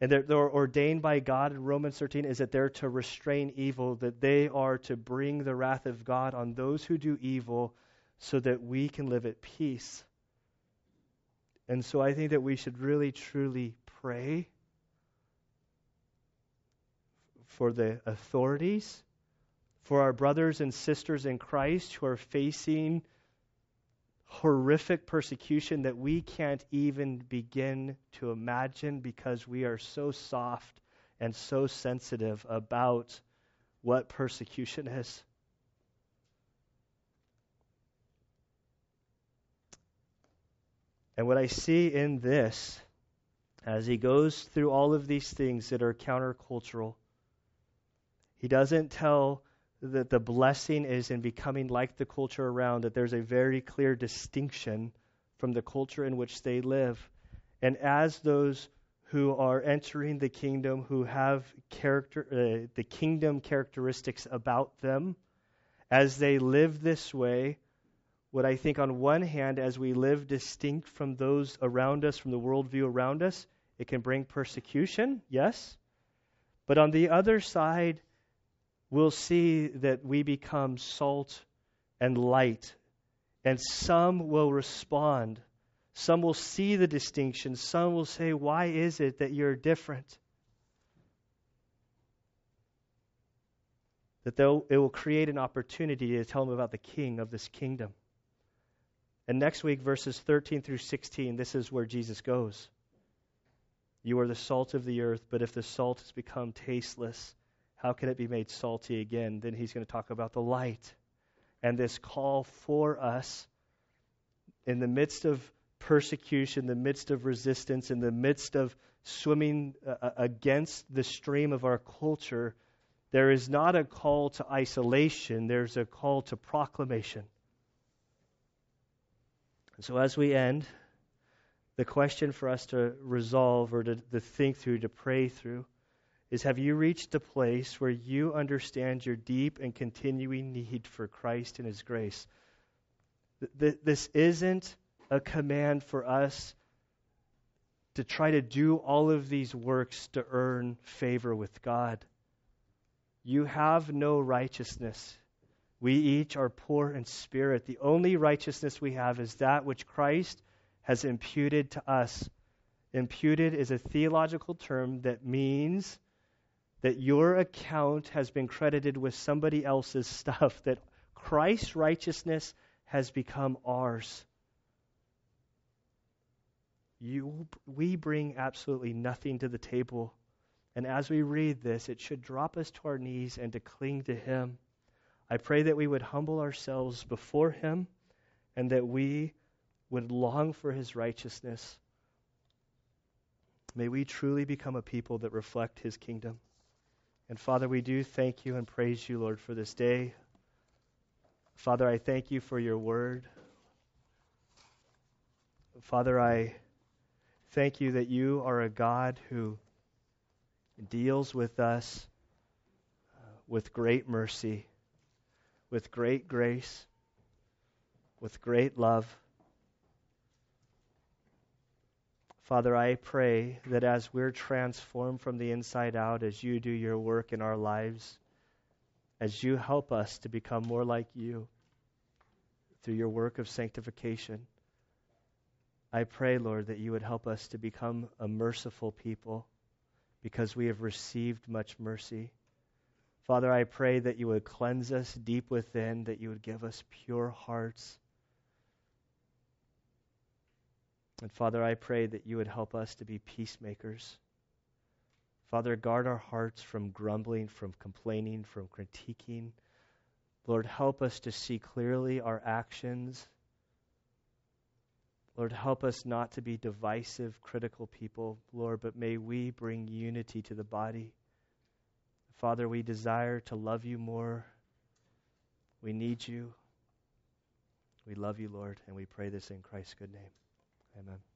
and they're, they're, ordained by God in Romans 13 is that they're to restrain evil, that they are to bring the wrath of God on those who do evil so that we can live at peace. And so I think that we should really, truly pray for the authorities, for our brothers and sisters in Christ who are facing horrific persecution that we can't even begin to imagine because we are so soft and so sensitive about what persecution is. And what I see in this, as he goes through all of these things that are countercultural, he doesn't tell that the blessing is in becoming like the culture around, that there's a very clear distinction from the culture in which they live. And as those who are entering the kingdom, who have character, uh, the kingdom characteristics about them, as they live this way, what I think on one hand, as we live distinct from those around us, from the worldview around us, it can bring persecution, yes. But on the other side, we'll see that we become salt and light. And some will respond. Some will see the distinction. Some will say, Why is it that you're different? That it will create an opportunity to tell them about the king of this kingdom. And next week, verses 13 through 16, this is where Jesus goes. You are the salt of the earth, but if the salt has become tasteless, how can it be made salty again? Then he's going to talk about the light and this call for us in the midst of persecution, in the midst of resistance, in the midst of swimming uh, uh, against the stream of our culture. There is not a call to isolation, there's a call to proclamation. So, as we end, the question for us to resolve or to, to think through, to pray through, is have you reached a place where you understand your deep and continuing need for Christ and His grace? This isn't a command for us to try to do all of these works to earn favor with God. You have no righteousness. We each are poor in spirit. The only righteousness we have is that which Christ has imputed to us. Imputed is a theological term that means that your account has been credited with somebody else's stuff, that Christ's righteousness has become ours. You, we bring absolutely nothing to the table. And as we read this, it should drop us to our knees and to cling to Him. I pray that we would humble ourselves before Him and that we would long for His righteousness. May we truly become a people that reflect His kingdom. And Father, we do thank you and praise you, Lord, for this day. Father, I thank you for your word. Father, I thank you that you are a God who deals with us uh, with great mercy, with great grace, with great love. Father, I pray that as we're transformed from the inside out, as you do your work in our lives, as you help us to become more like you through your work of sanctification, I pray, Lord, that you would help us to become a merciful people because we have received much mercy. Father, I pray that you would cleanse us deep within, that you would give us pure hearts And Father, I pray that you would help us to be peacemakers. Father, guard our hearts from grumbling, from complaining, from critiquing. Lord, help us to see clearly our actions. Lord, help us not to be divisive, critical people, Lord, but may we bring unity to the body. Father, we desire to love you more. We need you. We love you, Lord, and we pray this in Christ's good name. Amen.